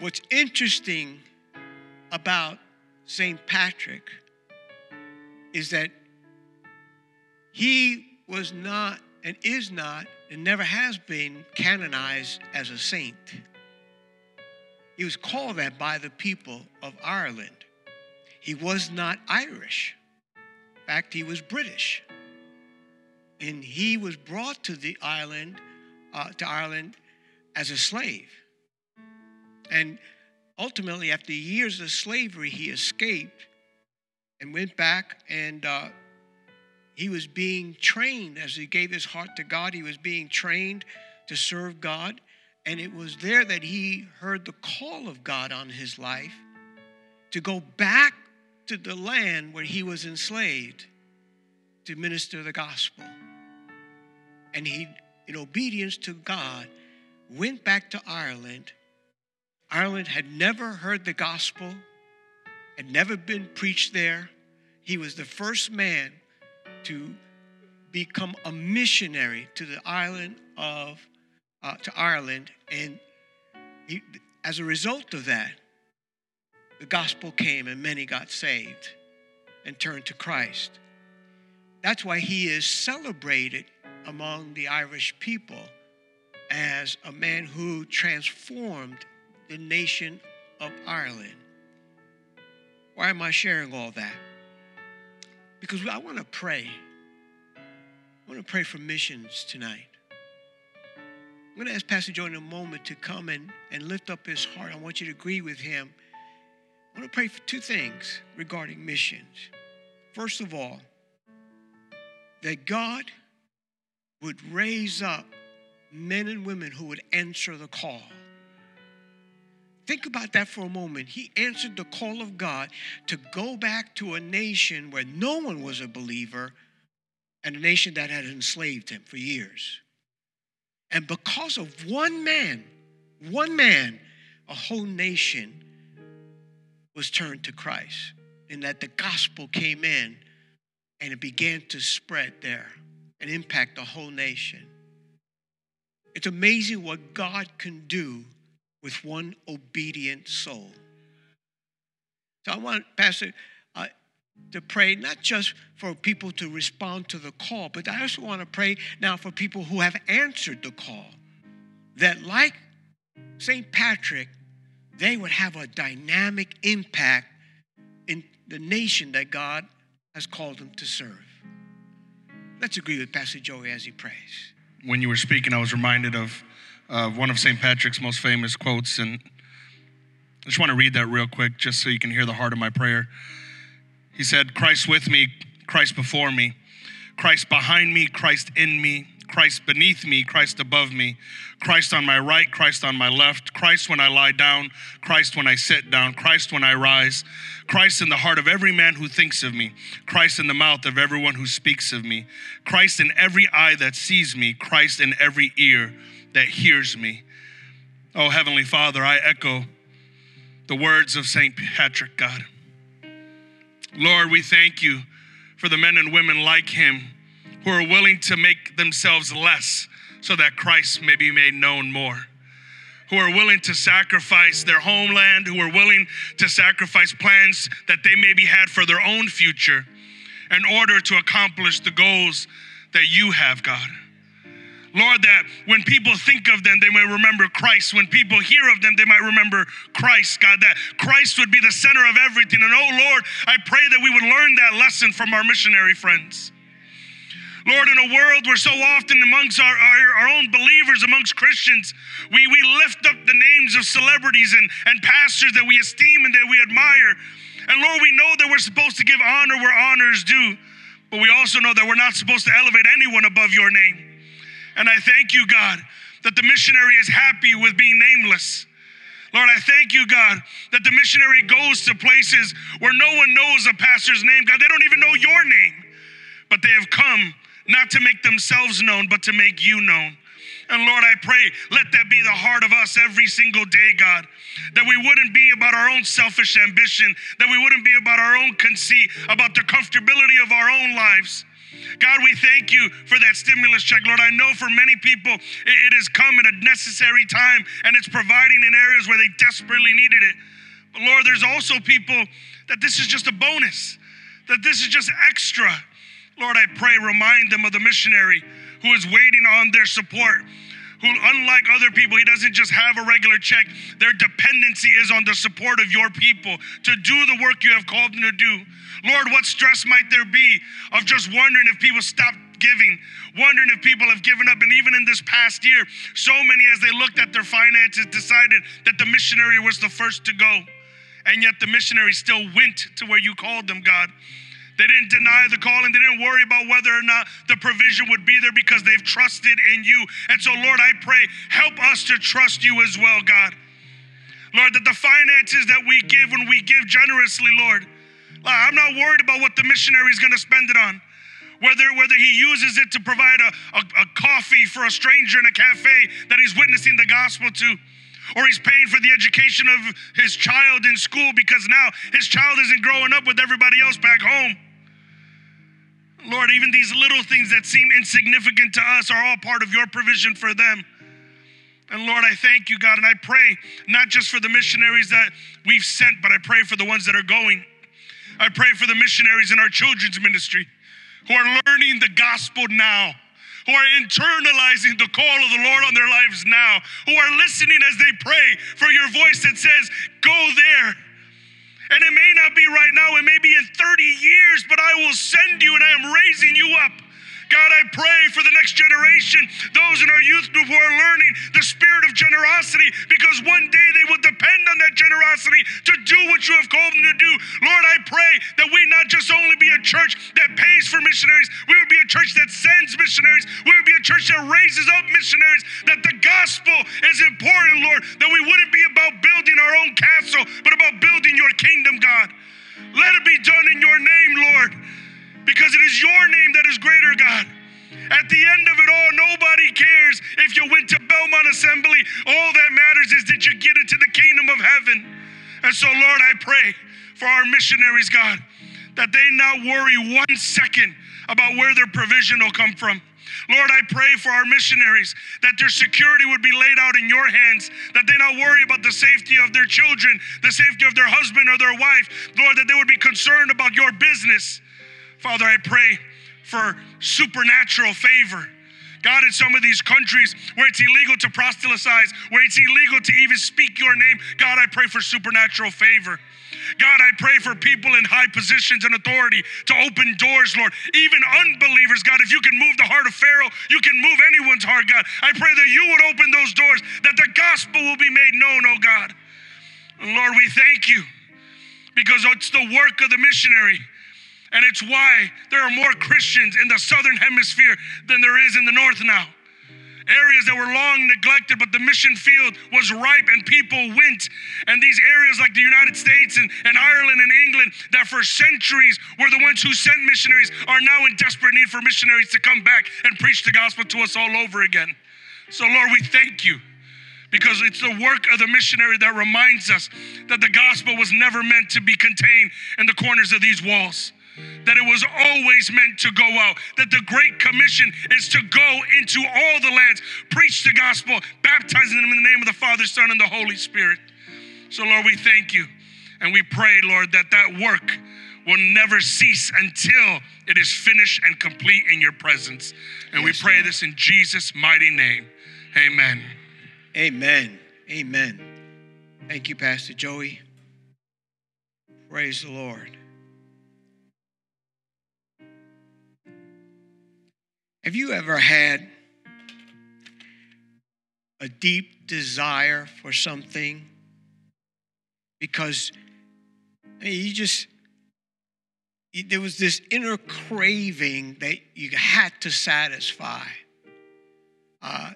What's interesting about St. Patrick is that he was not and is not and never has been canonized as a saint. He was called that by the people of Ireland. He was not Irish. In fact, he was British. And he was brought to the island, uh, to Ireland as a slave. And ultimately, after years of slavery, he escaped and went back and uh, he was being trained as he gave his heart to God. He was being trained to serve God. And it was there that he heard the call of God on his life to go back to the land where he was enslaved to minister the gospel. And he, in obedience to God, went back to Ireland. Ireland had never heard the gospel, had never been preached there. He was the first man to become a missionary to the island of uh, to Ireland, and he, as a result of that, the gospel came and many got saved and turned to Christ. That's why he is celebrated among the Irish people as a man who transformed the nation of Ireland. Why am I sharing all that? Because I want to pray. I want to pray for missions tonight. I'm going to ask Pastor Joe in a moment to come and, and lift up his heart. I want you to agree with him. I want to pray for two things regarding missions. First of all, that God would raise up men and women who would answer the call. Think about that for a moment. He answered the call of God to go back to a nation where no one was a believer and a nation that had enslaved him for years. And because of one man, one man, a whole nation was turned to Christ. And that the gospel came in and it began to spread there and impact the whole nation. It's amazing what God can do with one obedient soul. So I want Pastor uh, to pray not just for people to respond to the call, but I also want to pray now for people who have answered the call. That, like St. Patrick, they would have a dynamic impact in the nation that God has called them to serve. Let's agree with Pastor Joey as he prays. When you were speaking, I was reminded of uh, one of St. Patrick's most famous quotes, and I just want to read that real quick just so you can hear the heart of my prayer. He said, Christ with me, Christ before me, Christ behind me, Christ in me, Christ beneath me, Christ above me, Christ on my right, Christ on my left, Christ when I lie down, Christ when I sit down, Christ when I rise, Christ in the heart of every man who thinks of me, Christ in the mouth of everyone who speaks of me, Christ in every eye that sees me, Christ in every ear that hears me. Oh, Heavenly Father, I echo the words of St. Patrick, God. Lord, we thank you for the men and women like him who are willing to make themselves less so that Christ may be made known more. Who are willing to sacrifice their homeland, who are willing to sacrifice plans that they maybe had for their own future in order to accomplish the goals that you have, God. Lord, that when people think of them, they may remember Christ. When people hear of them, they might remember Christ, God, that Christ would be the center of everything. And oh Lord, I pray that we would learn that lesson from our missionary friends. Lord, in a world where so often amongst our, our, our, own believers, amongst Christians, we, we lift up the names of celebrities and, and pastors that we esteem and that we admire. And Lord, we know that we're supposed to give honor where honor is due, but we also know that we're not supposed to elevate anyone above your name. And I thank you, God, that the missionary is happy with being nameless. Lord, I thank you, God, that the missionary goes to places where no one knows a pastor's name. God, they don't even know your name, but they have come not to make themselves known, but to make you known. And Lord, I pray, let that be the heart of us every single day, God. That we wouldn't be about our own selfish ambition, that we wouldn't be about our own conceit, about the comfortability of our own lives, God, we thank you for that stimulus check. Lord, I know for many people it has come at a necessary time and it's providing in areas where they desperately needed it. But Lord, there's also people that this is just a bonus, that this is just extra. Lord, I pray, remind them of the missionary who is waiting on their support who, unlike other people, he doesn't just have a regular check. Their dependency is on the support of your people to do the work you have called them to do. Lord, what stress might there be of just wondering if people stop giving, wondering if people have given up. And even in this past year, so many, as they looked at their finances, decided that the missionary was the first to go. And yet the missionary still went to where you called them, God. They didn't deny the calling. They didn't worry about whether or not the provision would be there because they've trusted in you. And so, Lord, I pray, help us to trust you as well, God. Lord, that the finances that we give when we give generously, Lord, Uh, I'm not worried about what the missionary is going to spend it on. Whether, whether he uses it to provide a, a, a coffee for a stranger in a cafe that he's witnessing the gospel to, or he's paying for the education of his child in school because now his child isn't growing up with everybody else back home. Lord, even these little things that seem insignificant to us are all part of your provision for them. And Lord, I thank you, God, and I pray not just for the missionaries that we've sent, but I pray for the ones that are going. I pray for the missionaries in our children's ministry who are learning the gospel now, who are internalizing the call of the Lord on their lives now, who are listening as they pray for your voice that says, Go there and it may not be right now, it may be in 30 years, but I will send you and I am raising you up. God, I pray for the next generation, those in our youth group who are learning the spirit of generosity, because one day they will depend on that generosity to do what you have called them to do. Lord, I pray that we not just only be a church that pays for missionaries, we would be a church that sends missionaries, we would be a church that raises up missionaries, that the gospel is important, Lord, that we wouldn't be about building our own castle, but about building your kingdom, God. Let it be done in your name, Lord because it is your name that is greater, God. At the end of it all, nobody cares if you went to Belmont Assembly. All that matters is that you get into the kingdom of heaven. And so, Lord, I pray for our missionaries, God, that they not worry one second about where their provision will come from. Lord, I pray for our missionaries that their security would be laid out in your hands, that they not worry about the safety of their children, the safety of their husband or their wife. Lord, that they would be concerned about your business. Father, I pray for supernatural favor. God, in some of these countries where it's illegal to proselytize, where it's illegal to even speak your name, God, I pray for supernatural favor. God, I pray for people in high positions and authority to open doors, Lord. Even unbelievers, God, if you can move the heart of Pharaoh, you can move anyone's heart, God. I pray that you would open those doors, that the gospel will be made known, oh God. Lord, we thank you because it's the work of the missionary and it's why there are more Christians in the southern hemisphere than there is in the north now. Areas that were long neglected, but the mission field was ripe and people went. And these areas like the United States and, and Ireland and England, that for centuries were the ones who sent missionaries, are now in desperate need for missionaries to come back and preach the gospel to us all over again. So, Lord, we thank you because it's the work of the missionary that reminds us that the gospel was never meant to be contained in the corners of these walls that it was always meant to go out, that the Great Commission is to go into all the lands, preach the gospel, baptizing them in the name of the Father, Son, and the Holy Spirit. So, Lord, we thank you and we pray, Lord, that that work will never cease until it is finished and complete in your presence. And yes, we pray Lord. this in Jesus' mighty name. Amen. Amen. Amen. Thank you, Pastor Joey. Praise the Lord. Have you ever had a deep desire for something because you just there was this inner craving that you had to satisfy. Uh,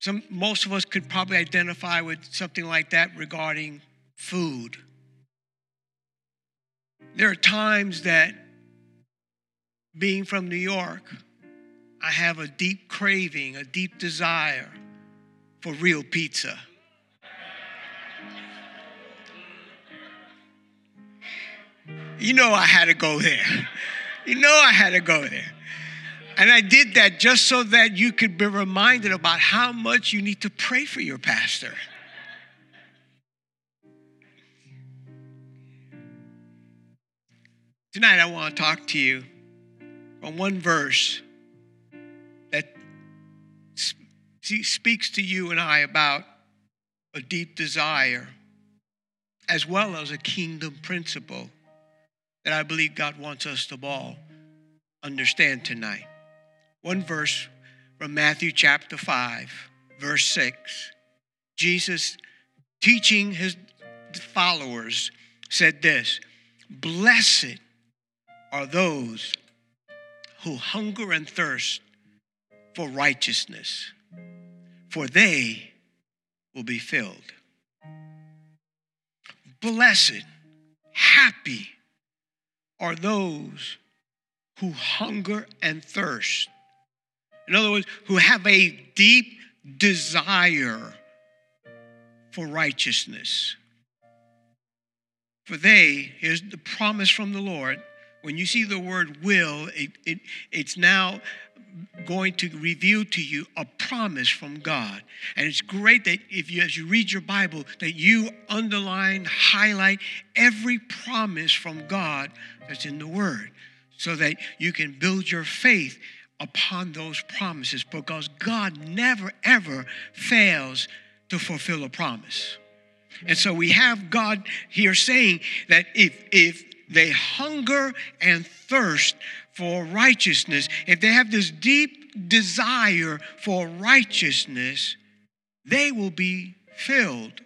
some most of us could probably identify with something like that regarding food. There are times that being from New York, I have a deep craving, a deep desire for real pizza. You know, I had to go there. you know I had to go there. And I did that just so that you could be reminded about how much you need to pray for your pastor. Tonight, I want to talk to you from one verse speaks to you and I about a deep desire as well as a kingdom principle that I believe God wants us to all understand tonight. One verse from Matthew chapter 5, verse 6. Jesus, teaching his followers, said this Blessed are those who hunger and thirst for righteousness, for they will be filled. Blessed, happy are those who hunger and thirst. In other words, who have a deep desire for righteousness. For they, here's the promise from the Lord. When you see the word will, it, it, it's now going to reveal to you a promise from God. And it's great that if you, as you read your Bible, that you underline, highlight every promise from God that's in the Word so that you can build your faith upon those promises because God never, ever fails to fulfill a promise. And so we have God here saying that if, if they hunger and thirst for righteousness, if they have this deep desire for righteousness, they will be filled.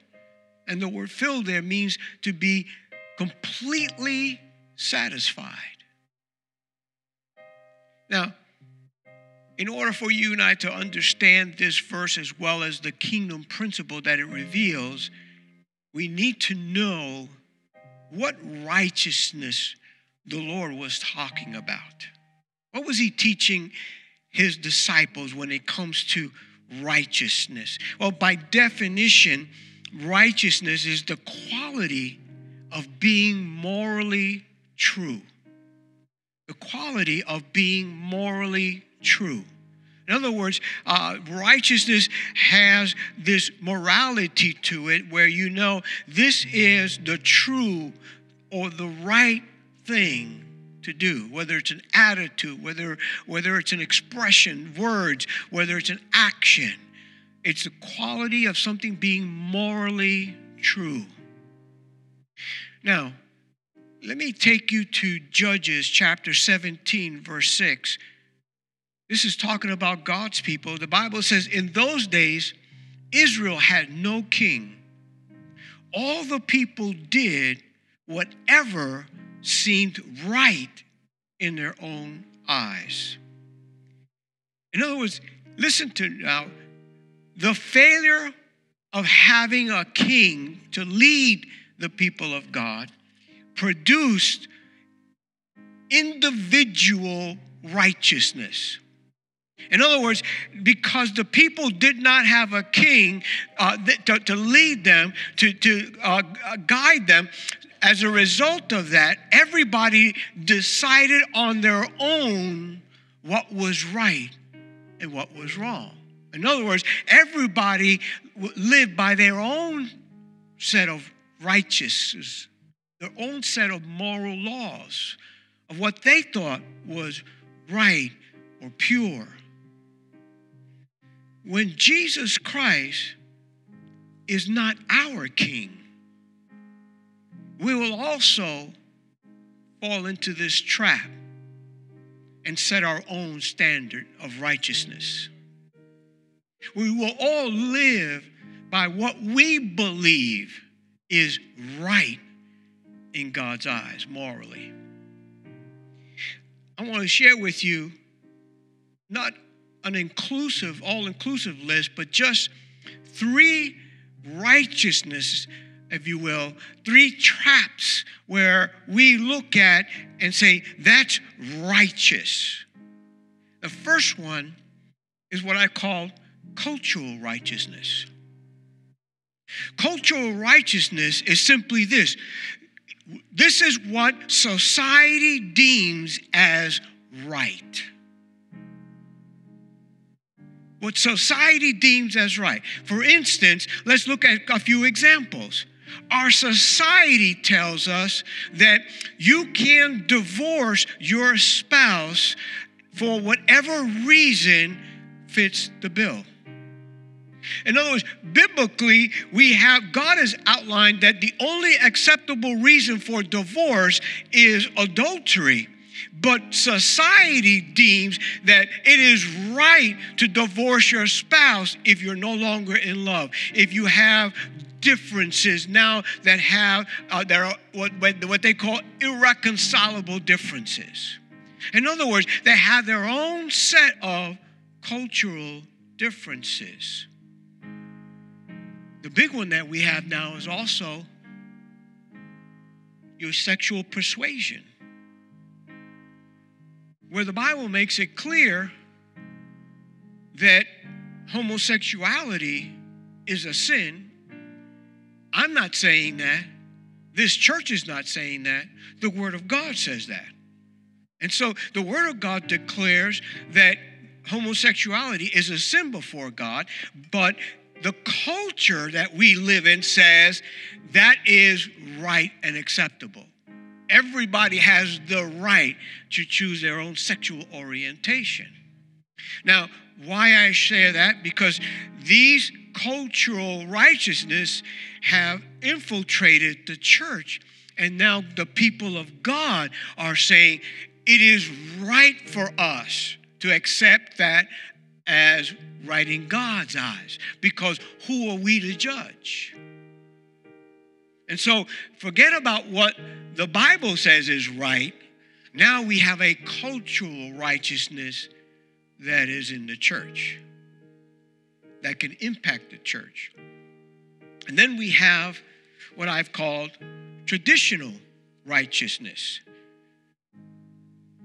And the word filled there means to be completely satisfied. Now, in order for you and I to understand this verse as well as the kingdom principle that it reveals, we need to know what righteousness the Lord was talking about. What was he teaching his disciples when it comes to righteousness? Well, by definition, righteousness is the quality of being morally true. The quality of being morally true. In other words, uh, righteousness has this morality to it where you know this is the true or the right thing to do, whether it's an attitude, whether, whether it's an expression, words, whether it's an action. It's the quality of something being morally true. Now, let me take you to Judges chapter 17, verse 6. This is talking about God's people. The Bible says, In those days, Israel had no king. All the people did whatever seemed right in their own eyes. In other words, listen to now the failure of having a king to lead the people of God produced individual righteousness. In other words, because the people did not have a king uh, to, to, lead them, to, to uh, guide them, as a result of that, everybody decided on their own what was right and what was wrong. In other words, everybody lived by their own set of righteousness, their own set of moral laws, of what they thought was right or pure. When Jesus Christ is not our king, we will also fall into this trap and set our own standard of righteousness. We will all live by what we believe is right in God's eyes morally. I want to share with you not an inclusive, all inclusive list, but just three righteousnesses if you will, three traps where we look at and say, that's righteous. The first one is what I call cultural righteousness. Cultural righteousness is simply this this is what society deems as right. What society deems as right. For instance, let's look at a few examples. Our society tells us that you can divorce your spouse for whatever reason fits the bill. In other words, biblically, we have God has outlined that the only acceptable reason for divorce is adultery. But society deems that it is right to divorce your spouse if you're no longer in love, if you have differences now that have uh, that are what, what they call irreconcilable differences. In other words, they have their own set of cultural differences. The big one that we have now is also your sexual persuasion, where the Bible makes it clear that homosexuality is a sin I'm not saying that. This church is not saying that. The Word of God says that. And so the Word of God declares that homosexuality is a sin before God, but the culture that we live in says that is right and acceptable. Everybody has the right to choose their own sexual orientation. Now, why I share that? Because these cultural righteousness have infiltrated the church. And now the people of God are saying it is right for us to accept that as right in God's eyes. Because who are we to judge? And so forget about what the Bible says is right. Now we have a cultural righteousness that is in the church that can impact the church. And then we have what I've called traditional righteousness.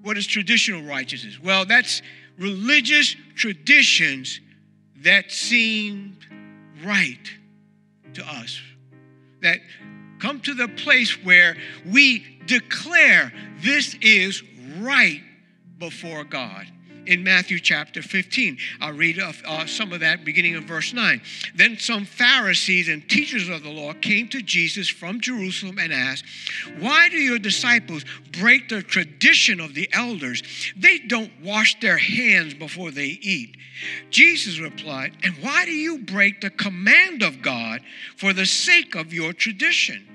What is traditional righteousness? Well, that's religious traditions that seemed right to us, that come to the place where we declare this is right before God in Matthew chapter 15. I'll read uh, some of that beginning of verse 9. Then some Pharisees and teachers of the law came to Jesus from Jerusalem and asked, Why do your disciples break the tradition of the elders? They don't wash their hands before they eat. Jesus replied, And why do you break the command of God for the sake of your tradition?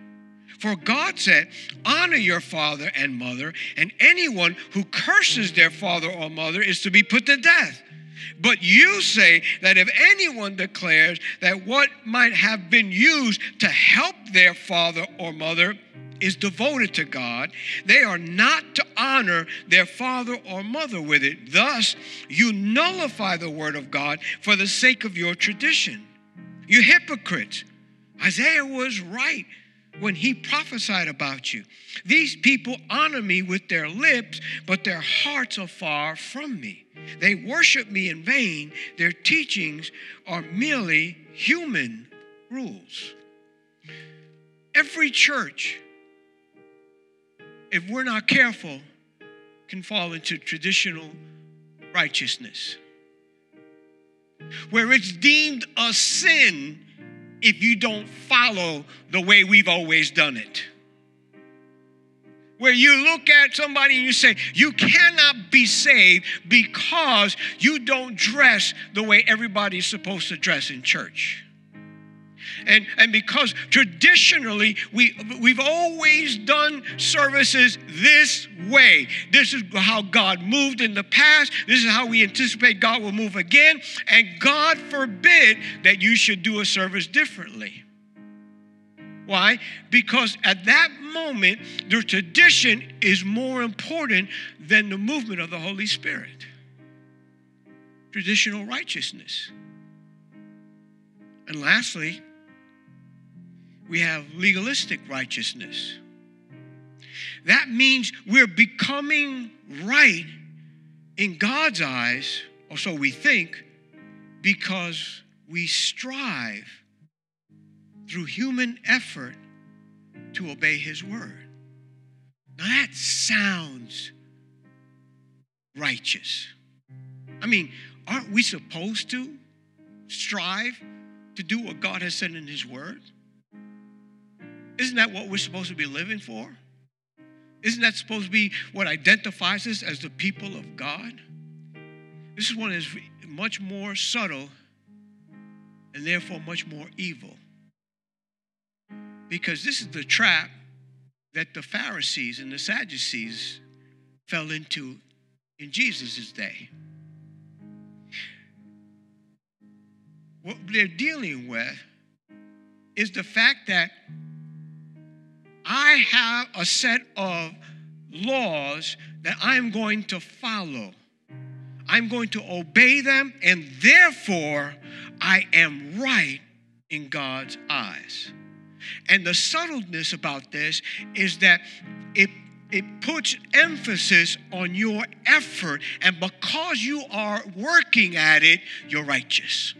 For God said, Honor your father and mother, and anyone who curses their father or mother is to be put to death. But you say that if anyone declares that what might have been used to help their father or mother is devoted to God, they are not to honor their father or mother with it. Thus, you nullify the word of God for the sake of your tradition. You hypocrites. Isaiah was right when he prophesied about you. These people honor me with their lips, but their hearts are far from me. They worship me in vain. Their teachings are merely human rules. Every church, if we're not careful, can fall into traditional righteousness, where it's deemed a sin if you don't follow the way we've always done it. Where you look at somebody and you say, You cannot be saved because you don't dress the way everybody's supposed to dress in church. And, and because traditionally we, we've always done services this way. This is how God moved in the past. This is how we anticipate God will move again. And God forbid that you should do a service differently. Why? Because at that moment, the tradition is more important than the movement of the Holy Spirit. Traditional righteousness. And lastly, we have legalistic righteousness. That means we're becoming right in God's eyes, or so we think, because we strive through human effort to obey His word. Now that sounds righteous. I mean, aren't we supposed to strive to do what God has said in His Word? Isn't that what we're supposed to be living for? Isn't that supposed to be what identifies us as the people of God? This is one is much more subtle and therefore much more evil. Because this is the trap that the Pharisees and the Sadducees fell into in Jesus' day. What they're dealing with is the fact that I have a set of laws that I'm going to follow. I'm going to obey them, and therefore I am right in God's eyes. And the subtleness about this is that it it puts emphasis on your effort, and because you are working at it, you're righteous.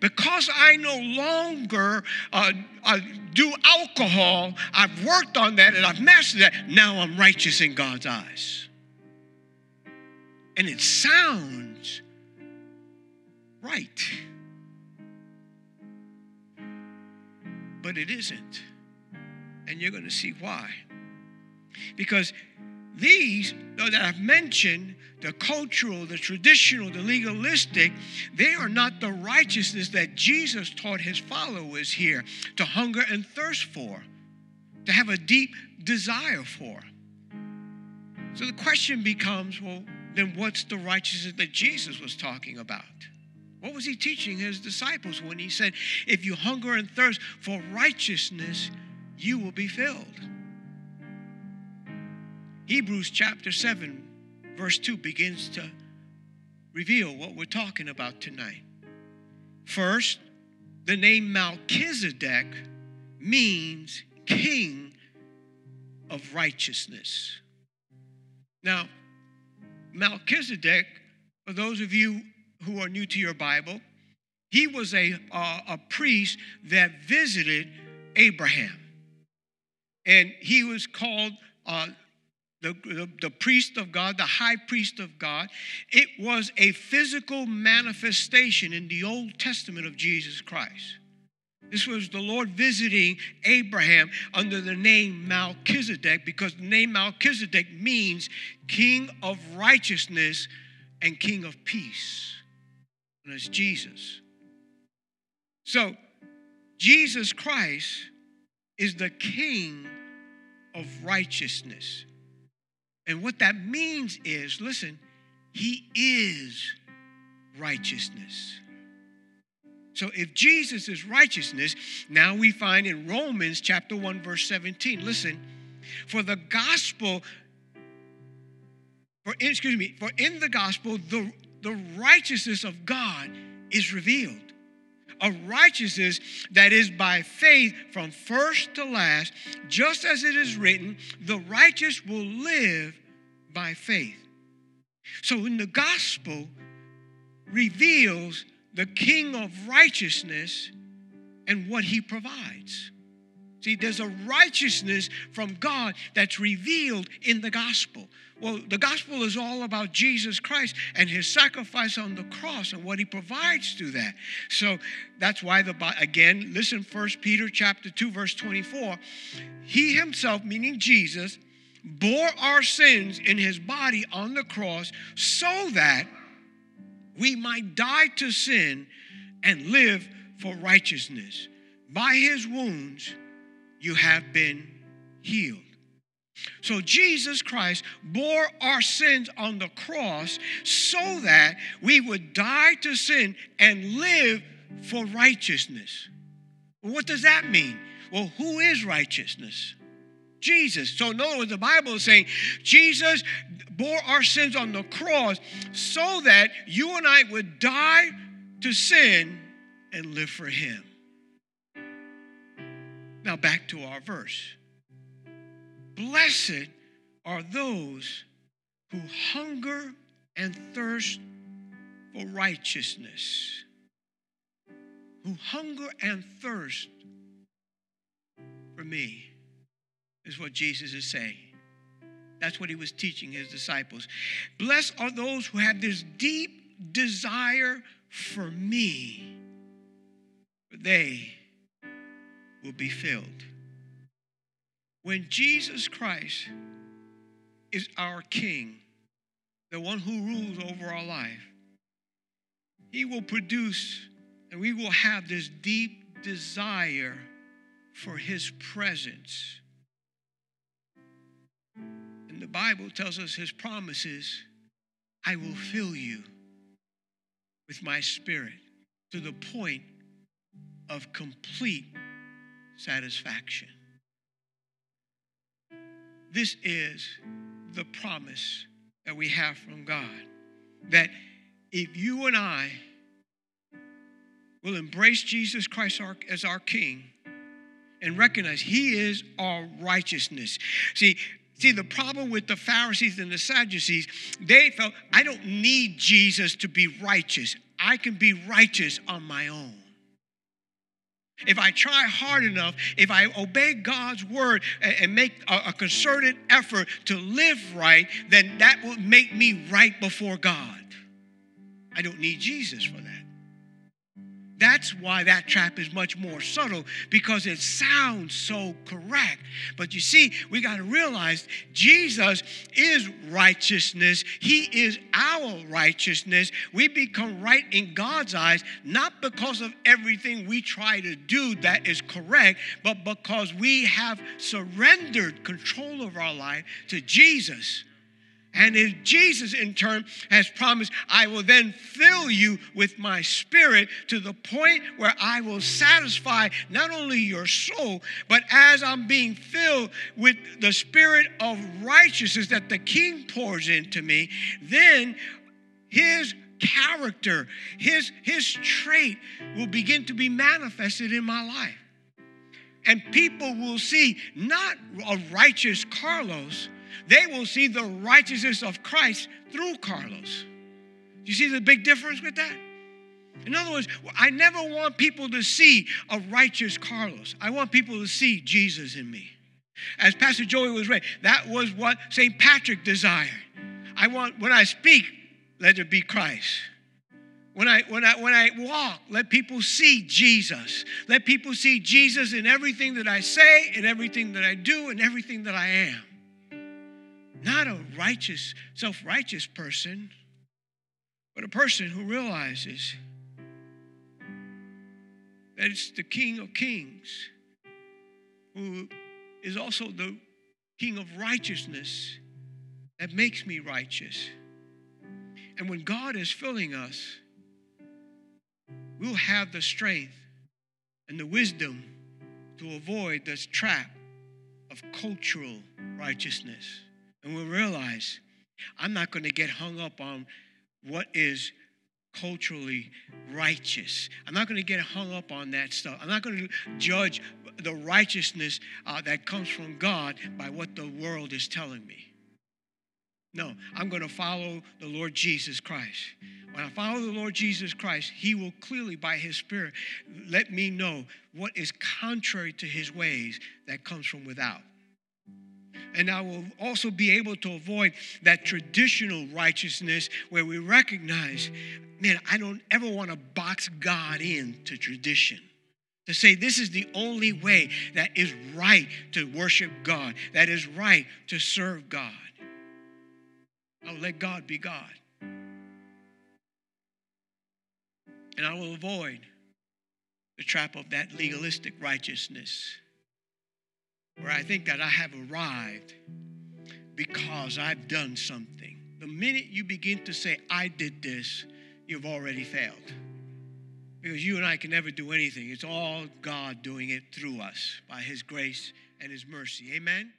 Because I no longer uh, uh, do alcohol, I've worked on that and I've mastered that. Now I'm righteous in God's eyes. And it sounds right. But it isn't. And you're going to see why. Because these that I've mentioned, the cultural, the traditional, the legalistic, they are not the righteousness that Jesus taught his followers here to hunger and thirst for, to have a deep desire for. So the question becomes well, then what's the righteousness that Jesus was talking about? What was he teaching his disciples when he said, If you hunger and thirst for righteousness, you will be filled? Hebrews chapter 7, verse 2 begins to reveal what we're talking about tonight. First, the name Melchizedek means king of righteousness. Now, Melchizedek, for those of you who are new to your Bible, he was a, uh, a priest that visited Abraham. And he was called uh, the, the, the, priest of God, the high priest of God. It was a physical manifestation in the Old Testament of Jesus Christ. This was the Lord visiting Abraham under the name Melchizedek because the name Melchizedek means king of righteousness and king of peace and it's Jesus. So, Jesus Christ is the King of righteousness. And what that means is listen, He is righteousness. So if Jesus is righteousness, now we find in Romans chapter 1 verse 17, listen, for the gospel for excuse me, for in the gospel the the righteousness of God is revealed. A righteousness that is by faith from first to last, just as it is written, the righteous will live by faith. So in the gospel reveals the king of righteousness and what he provides. See, there's a righteousness from God that's revealed in the gospel. Well, the gospel is all about Jesus Christ and his sacrifice on the cross and what he provides through that. So that's why the again, listen First Peter chapter 2 verse 24. He himself, meaning Jesus, bore our sins in his body on the cross so that we might die to sin and live for righteousness. By his wounds you have been healed. So Jesus Christ bore our sins on the cross so that we would die to sin and live for righteousness. What does that mean? Well, who is righteousness? Jesus. So, in other words, the Bible is saying Jesus bore our sins on the cross so that you and I would die to sin and live for Him. Now, back to our verse. Blessed are those who hunger and thirst for righteousness, who hunger and thirst for me. is what Jesus is saying. That's what he was teaching his disciples. Blessed are those who have this deep desire for me, for they will be filled. When Jesus Christ is our King, the one who rules over our life, he will produce and we will have this deep desire for his presence. And the Bible tells us his promises I will fill you with my spirit to the point of complete satisfaction. This is the promise that we have from God that if you and I will embrace Jesus Christ as our King and recognize He is our righteousness. See, See, the problem with the Pharisees and the Sadducees, they felt, I don't need Jesus to be righteous. I can be righteous on my own. If I try hard enough, if I obey God's word and make a concerted effort to live right, then that will make me right before God. I don't need Jesus for that. That's why that trap is much more subtle because it sounds so correct. But you see, we got to realize Jesus is righteousness. He is our righteousness. We become right in God's eyes, not because of everything we try to do that is correct, but because we have surrendered control of our life to Jesus. And if Jesus, in turn, has promised, I will then fill you with my spirit to the point where I will satisfy not only your soul, but as I'm being filled with the spirit of righteousness that the King pours into me, then his character, his, his trait will begin to be manifested in my life. And people will see not a righteous Carlos they will see the righteousness of Christ through Carlos. You see the big difference with that? In other words, I never want people to see a righteous Carlos. I want people to see Jesus in me. As Pastor Joey was read, that was what St. Patrick desired. I want, when I speak, let it be Christ. When I, when, I, when I walk, let people see Jesus. Let people see Jesus in everything that I say, in everything that I do, in everything that I am not a righteous, self righteous person, but a person who realizes that it's the King of Kings who is also the King of righteousness that makes me righteous. And when God is filling us, we'll have the strength and the wisdom to avoid this trap of cultural righteousness. And we'll realize I'm not going to get hung up on what is culturally righteous. I'm not going to get hung up on that stuff. I'm not going to judge the righteousness uh, that comes from God by what the world is telling me. No, I'm going to follow the Lord Jesus Christ. When I follow the Lord Jesus Christ, He will clearly, by His Spirit, let me know what is contrary to His ways that comes from without and I will also be able to avoid that traditional righteousness where we recognize, man, I don't ever want to box God into tradition. To say this is the only way that is right to worship God, that is right to serve God. I'll let God be God. And I will avoid the trap of that legalistic righteousness where I think that I have arrived because I've done something. The minute you begin to say, I did this, you've already failed. Because you and I can never do anything. It's all God doing it through us by His grace and His mercy. Amen?